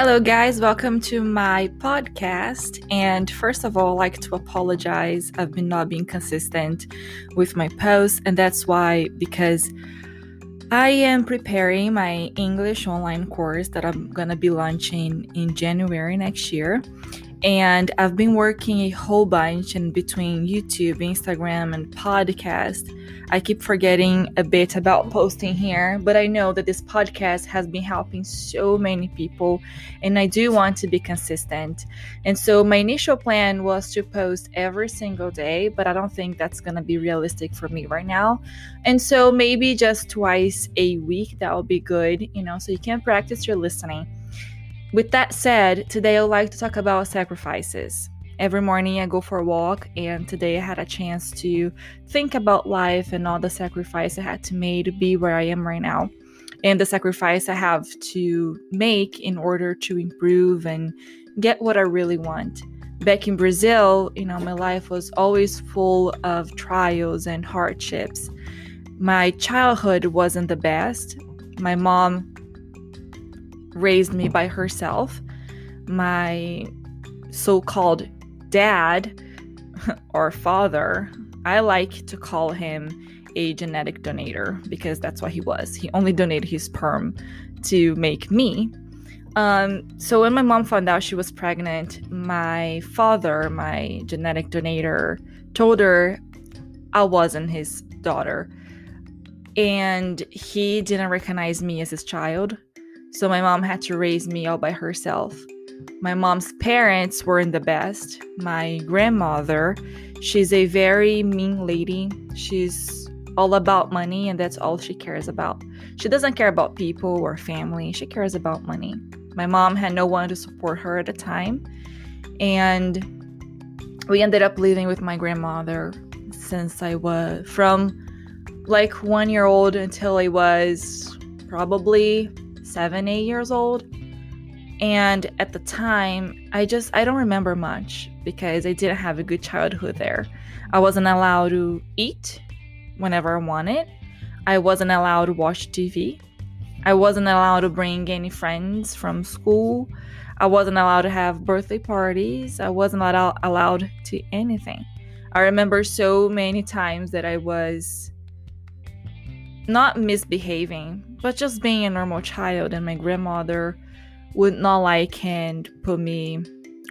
Hello, guys. Welcome to my podcast. And first of all, I'd like to apologize. I've been not being consistent with my posts, and that's why, because I am preparing my English online course that I'm to be launching in January next year. And I've been working a whole bunch in between YouTube, Instagram, and podcast. I keep forgetting a bit about posting here, but I know that this podcast has been helping so many people, and I do want to be consistent. And so, my initial plan was to post every single day, but I don't think that's going to be realistic for me right now. And so, maybe just twice a week, that will be good, you know, so you can practice your listening. With that said, today I would like to talk about sacrifices. Every morning I go for a walk, and today I had a chance to think about life and all the sacrifice I had to make to be where I am right now, and the sacrifice I have to make in order to improve and get what I really want. Back in Brazil, you know, my life was always full of trials and hardships. My childhood wasn't the best. My mom raised me by herself. My so called dad or father, I like to call him a genetic donator because that's what he was. He only donated his sperm to make me. Um, so when my mom found out she was pregnant, my father, my genetic donator, told her I wasn't his daughter. And he didn't recognize me as his child. So my mom had to raise me all by herself. My mom's parents weren't the best. My grandmother, she's a very mean lady. She's all about money and that's all she cares about. She doesn't care about people or family. She cares about money. My mom had no one to support her at the time. And we ended up living with my grandmother since I was from like one year old until I was probably seven, eight years old. And at the time, I just, I don't remember much because I didn't have a good childhood there. I wasn't allowed to eat whenever I wanted. I wasn't allowed to watch TV. I wasn't allowed to bring any friends from school. I wasn't allowed to have birthday parties. I wasn't allowed to anything. I remember so many times that I was not misbehaving, but just being a normal child. And my grandmother would not like and put me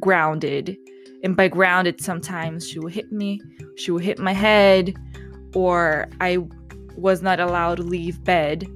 grounded. And by grounded, sometimes she would hit me, she would hit my head, or I was not allowed to leave bed.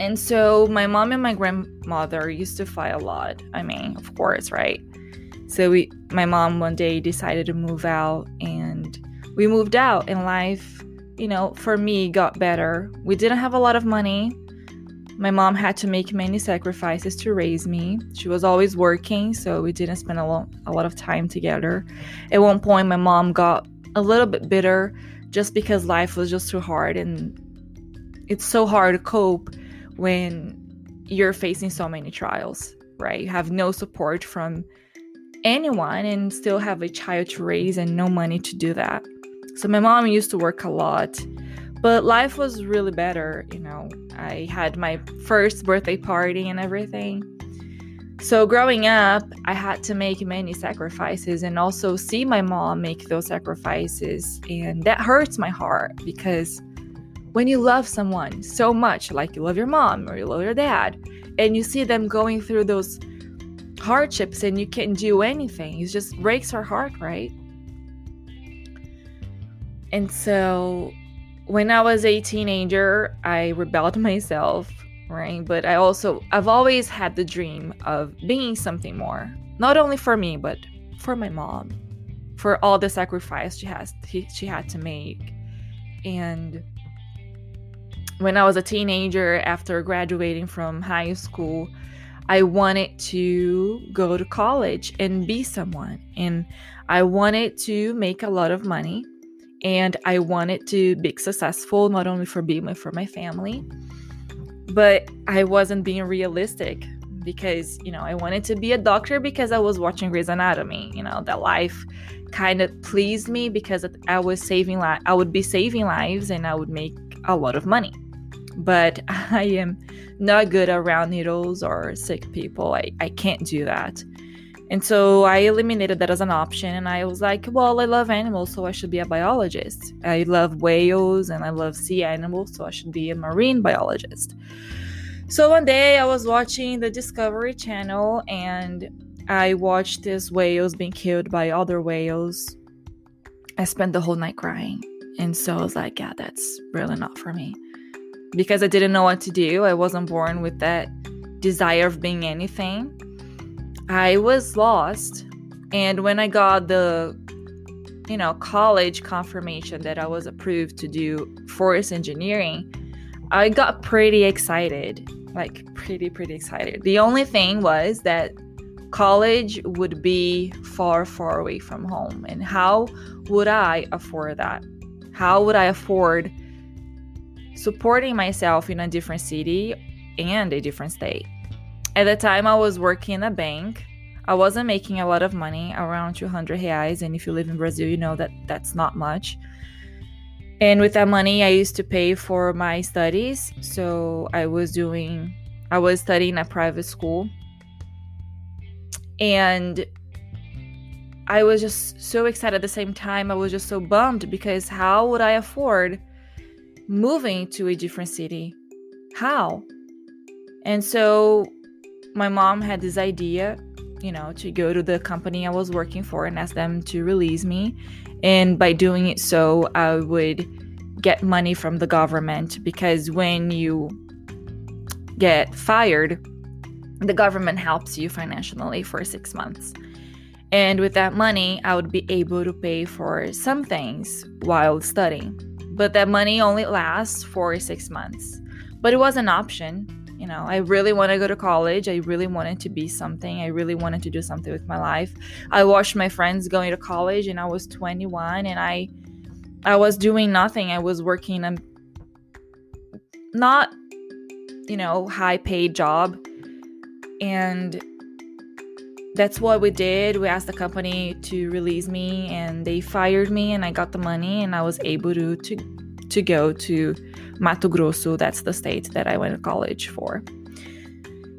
And so my mom and my grandmother used to fight a lot. I mean, of course, right? So we my mom one day decided to move out and we moved out and life you know, for me, got better. We didn't have a lot of money. My mom had to make many sacrifices to raise me. She was always working, so we didn't spend a lot, a lot of time together. At one point, my mom got a little bit bitter just because life was just too hard. And it's so hard to cope when you're facing so many trials, right? You have no support from anyone and still have a child to raise and no money to do that. So my mom used to work a lot, but life was really better. You know, I had my first birthday party and everything. So growing up, I had to make many sacrifices and also see my mom make those sacrifices. And that hurts my heart because when you love someone so much, like you love your mom or you love your dad, and you see them going through those hardships and you can't do anything, it just breaks our heart, right? And so when I was a teenager, I rebelled myself, right? But I also, I've always had the dream of being something more, not only for me, but for my mom, for all the sacrifice she has, she had to make. And when I was a teenager, after graduating from high school, I wanted to go to college and be someone. And I wanted to make a lot of money and I wanted to be successful not only for me but for my family. But I wasn't being realistic because you know I wanted to be a doctor because I was watching Grey's Anatomy. You know that life kind of pleased me because I was saving li- I would be saving lives and I would make a lot of money. but I am not good around needles or sick people. I, I can't do that. And so I eliminated that as an option. And I was like, well, I love animals, so I should be a biologist. I love whales and I love sea animals, so I should be a marine biologist. So one day I was watching the Discovery Channel and I watched these whales being killed by other whales. I spent the whole night crying. And so I was like, yeah, that's really not for me. Because I didn't know what to do. I wasn't born with that desire of being anything. I was lost. And when I got the, you know, college confirmation that I was approved to do forest engineering, I got pretty excited. Like, pretty, pretty excited. The only thing was that college would be far, far away from home. And how would I afford that? How would I afford supporting myself in a different city and a different state? At the time, I was working in a bank. I wasn't making a lot of money, around 200 reais. And if you live in Brazil, you know that that's not much. And with that money, I used to pay for my studies. So I was doing, I was studying at private school and I was just so excited at the same time. I was just so bummed because how would I afford moving to a different city? How? And so my mom had this idea, you know, to go to the company I was working for and ask them to release me. And by doing it so, I would get money from the government because when you get fired, the government helps you financially for six months. And with that money, I would be able to pay for some things while studying. But that money only lasts for six months. But it was an option. You know, I really want to go to college. I really wanted to be something. I really wanted to do something with my life. I watched my friends going to college and I was 21 and I I was doing nothing. I was working a not you know, high paid job and that's what we did. We asked the company to release me and they fired me and I got the money and I was able to to, to go to Mato Grosso. That's the state that I went to college for.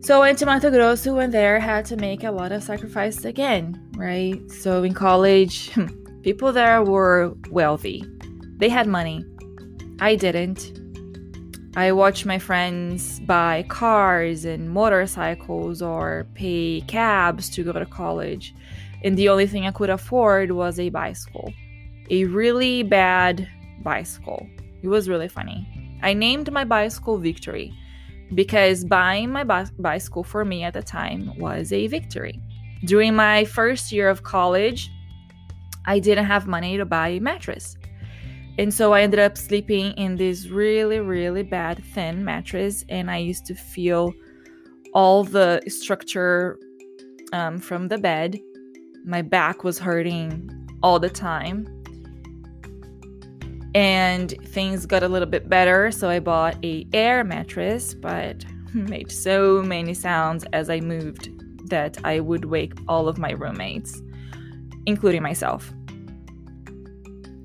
So I went to Mato Grosso and there had to make a lot of sacrifices again, right? So in college, people there were wealthy. They had money. I didn't. I watch my friends buy cars and motorcycles or pay cabs to go to college. And the only thing I could afford was a bicycle. A really bad bicycle. It was really funny. I named my bicycle Victory because buying my bi- bicycle for me at the time was a victory. During my first year of college, I didn't have money to buy a mattress. And so I ended up sleeping in this really, really bad thin mattress. And I used to feel all the structure um, from the bed. My back was hurting all the time. And things got a little bit better. So I bought a air mattress, but made so many sounds as I moved that I would wake all of my roommates, including myself.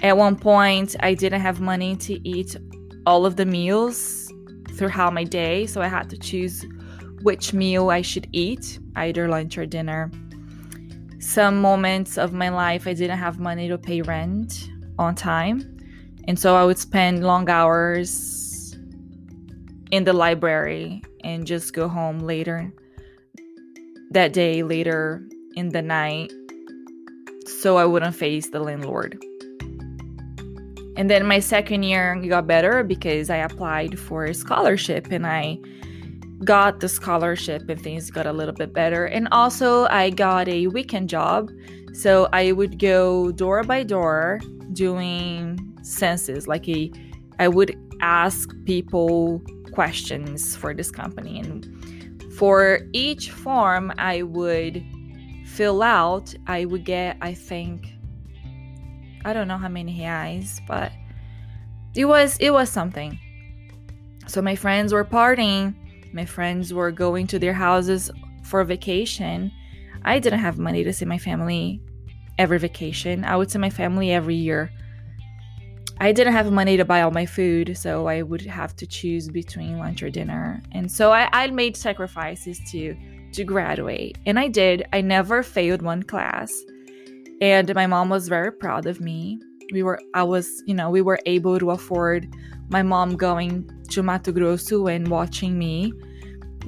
At one point, I didn't have money to eat all of the meals throughout my day, so I had to choose which meal I should eat, either lunch or dinner. Some moments of my life, I didn't have money to pay rent on time, and so I would spend long hours in the library and just go home later that day, later in the night, so I wouldn't face the landlord. And then my second year got better because I applied for a scholarship and I got the scholarship and things got a little bit better. And also, I got a weekend job. So I would go door by door doing census. Like, a, I would ask people questions for this company. And for each form I would fill out, I would get, I think, I don't know how many reais, but it was it was something. So my friends were partying, my friends were going to their houses for vacation. I didn't have money to see my family every vacation. I would see my family every year. I didn't have money to buy all my food, so I would have to choose between lunch or dinner. And so I, I made sacrifices to to graduate. And I did. I never failed one class. And my mom was very proud of me. We were I was, you know, we were able to afford my mom going to Mato Grosso and watching me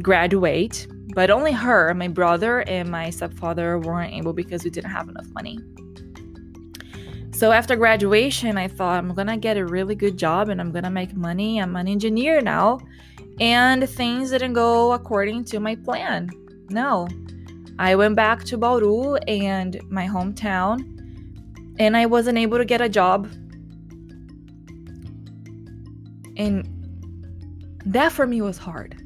graduate. But only her, my brother, and my stepfather weren't able because we didn't have enough money. So after graduation, I thought I'm gonna get a really good job and I'm gonna make money. I'm an engineer now. And things didn't go according to my plan. No. I went back to Bauru and my hometown, and I wasn't able to get a job. And that for me was hard.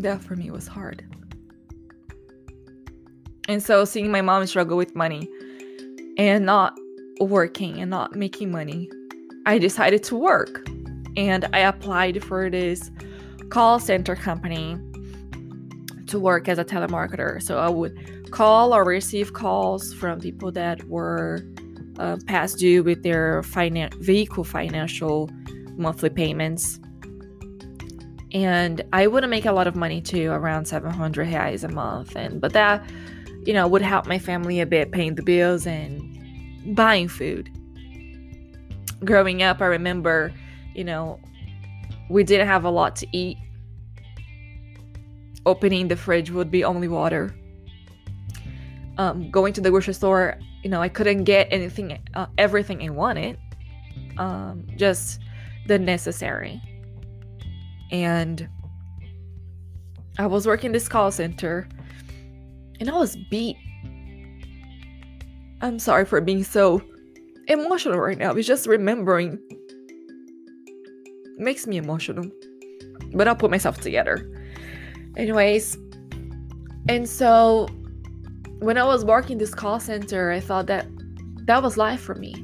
That for me was hard. And so seeing my mom struggle with money and not working and not making money, I decided to work. And I applied for this call center company to work as a telemarketer. So I would call or receive calls from people that were uh, past due with their finan- vehicle financial monthly payments. And I wouldn't make a lot of money too, around 700 reais a month. And but that, you know, would help my family a bit paying the bills and buying food. Growing up, I remember, you know, we didn't have a lot to eat. Opening the fridge would be only water. Um, going to the grocery store, you know, I couldn't get anything, uh, everything I wanted, um, just the necessary. And I was working this call center, and I was beat I'm sorry for being so emotional right now. It's just remembering makes me emotional. But I'll put myself together. Anyways, and so when I was working this call center, I thought that that was life for me.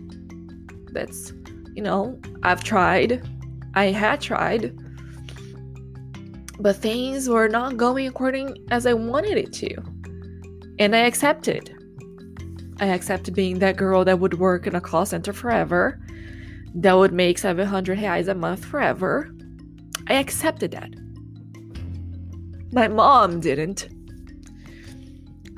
That's, you know, I've tried. I had tried. But things were not going according as I wanted it to. And I accepted. I accepted being that girl that would work in a call center forever, that would make 700 reais a month forever. I accepted that. My mom didn't.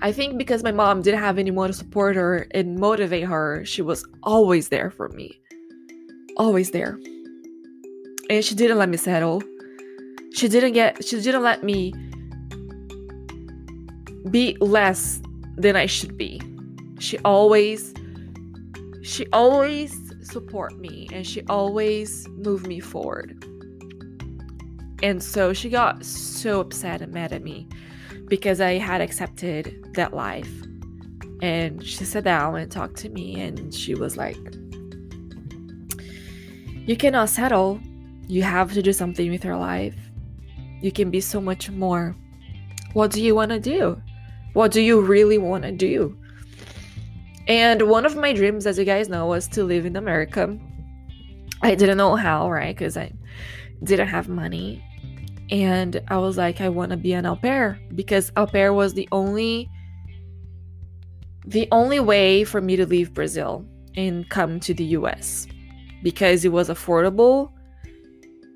I think because my mom didn't have anyone to support her and motivate her, she was always there for me. Always there. And she didn't let me settle. She didn't get she didn't let me be less than I should be. She always she always support me and she always move me forward. And so she got so upset and mad at me because i had accepted that life. And she sat down and talked to me and she was like you cannot settle. You have to do something with your life you can be so much more what do you want to do what do you really want to do and one of my dreams, as you guys know, was to live in America. I didn't know how, right? Because I didn't have money. And I was like, I want to be an au pair because au pair was the only the only way for me to leave Brazil and come to the US because it was affordable.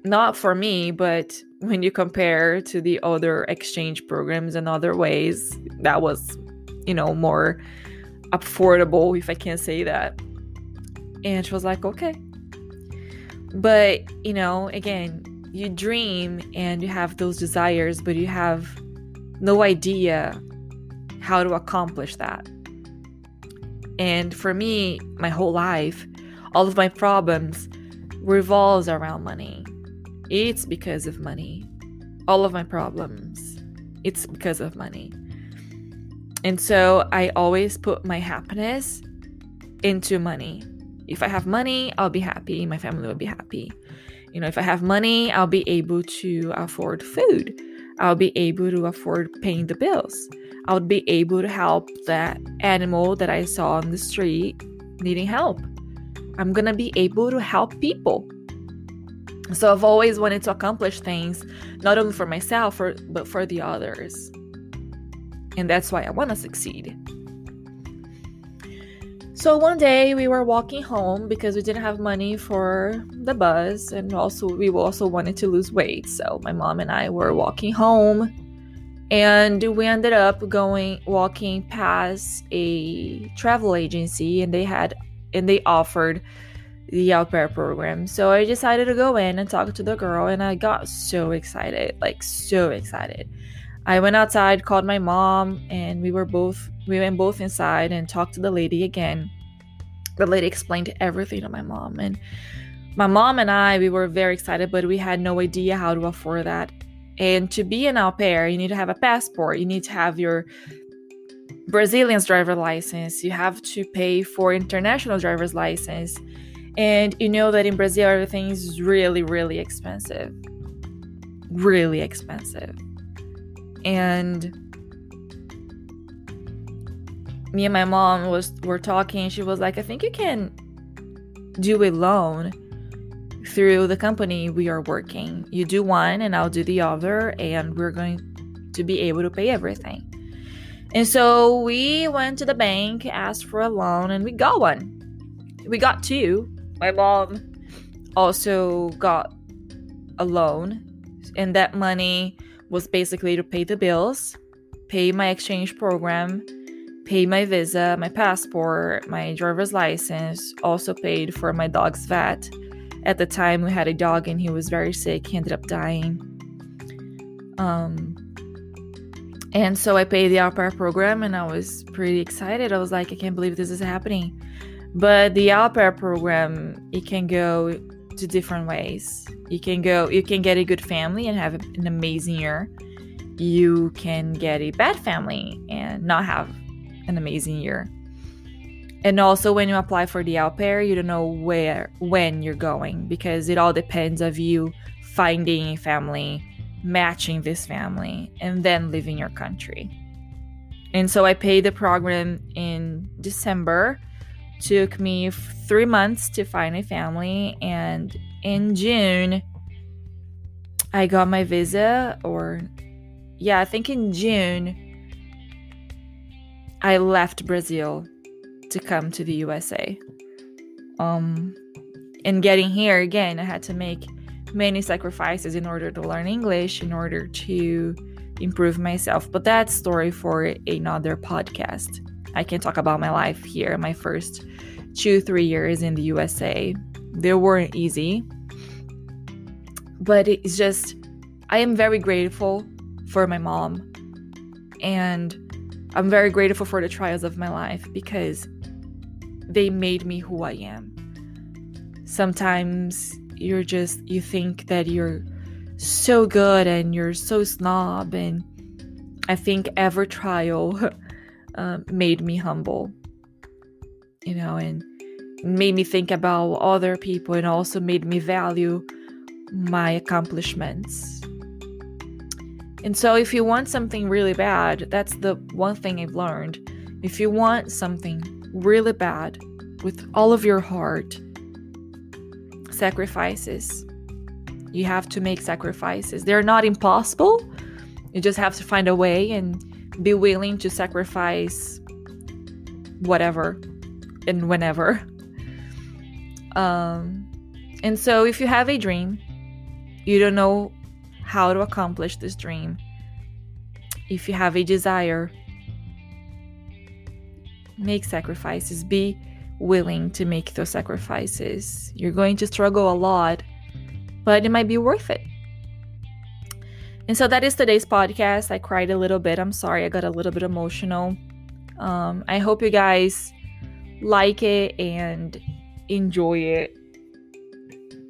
Not for me, but when you compare to the other exchange programs and other ways, that was, you know, more affordable, if I can say that. And she was like, okay. But, you know, again, you dream and you have those desires, but you have no idea how to accomplish that. And for me, my whole life, all of my problems revolves around money. It's because of money. All of my problems, it's because of money. And so I always put my happiness into money. If I have money, I'll be happy. My family will be happy. You know, if I have money, I'll be able to afford food. I'll be able to afford paying the bills. I'll be able to help that animal that I saw on the street needing help. I'm to be able to help people. So I've always wanted to accomplish things, not only for myself, but for the others. And that's why I want to succeed. So one day we were walking home because we didn't have money for the bus and also we also wanted to lose weight. So my mom and I were walking home and we ended up going walking past a travel agency and they had and they offered the au pair program. So I decided to go in and talk to the girl and I got so excited, like so excited. I went outside, called my mom, and we were both we went both inside and talked to the lady again. The lady explained everything to my mom and my mom and I we were very excited, but we had no idea how to afford that. And to be an au pair, you need to have a passport. You need to have your Brazilian's driver license. You have to pay for international driver's license. And you know that in Brazil everything is really, really expensive. Really expensive. And me and my mom was were talking. She was like i think you can do a loan through the company we are working. You do one and i'll do the other and we're going to be able to pay everything. And so we went to the bank asked for a loan and we got one. We got two my mom also got a loan and that money was basically to pay the bills, pay my exchange program, pay my visa, my passport, my driver's license, also paid for my dog's vet. At the time, we had a dog and he was very sick. He ended up dying. Um, and so I paid the au pair program and I was pretty excited. I was like, I can't believe this is happening. But the au pair program, it can go to different ways. You can go, you can get a good family and have an amazing year. You can get a bad family and not have an amazing year. And also, when you apply for the au pair, you don't know where, when you're going because it all depends of you finding a family, matching this family, and then leaving your country. And so I paid the program in December took me three months to find a family, and in June, I got my visa, or yeah, I think in June, I left Brazil to come to the USA. Um, and getting here again, I had to make many sacrifices in order to learn English, in order to improve myself. But that's story for another podcast. I can talk about my life here, my first two, three years in the USA. They weren't easy, but it's just, I am very grateful for my mom. And I'm very grateful for the trials of my life because they made me who I am. Sometimes you're just, you think that you're so good and you're so snob. And I think every trial uh, made me humble you know, and made me think about other people and also made me value my accomplishments. And so, if you want something really bad, that's the one thing I've learned. If you want something really bad with all of your heart, sacrifices. You have to make sacrifices. They're not impossible. You just have to find a way and be willing to sacrifice whatever and whenever. Um, and so, if you have a dream, you don't know how to accomplish this dream. If you have a desire, make sacrifices. Be willing to make those sacrifices. You're going to struggle a lot, but it might be worth it. And so that is today's podcast. I cried a little bit. I'm sorry, I got a little bit emotional. Um, I hope you guys like it and enjoy it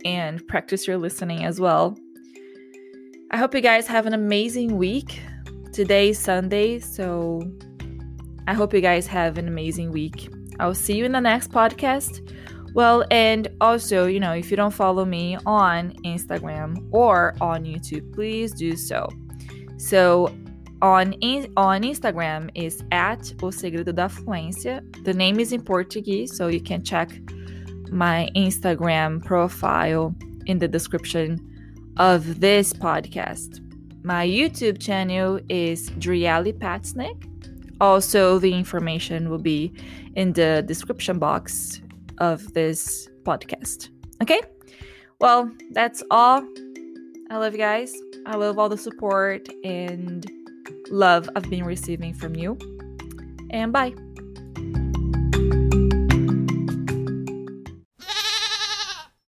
and practice your listening as well. I hope you guys have an amazing week. Today's Sunday, so I hope you guys have an amazing week. I'll see you in the next podcast. Well, and also, you know, if you don't follow me on Instagram or on YouTube, please do so. So on, on Instagram is at O Segredo da Fluência. The name is in Portuguese, so you can check my Instagram profile in the description of this podcast. My YouTube channel is Driali Patsnick, Also, the information will be in the description box of this podcast. Okay? Well, that's all. I love you guys. I love all the support and love I've been receiving from you. And bye.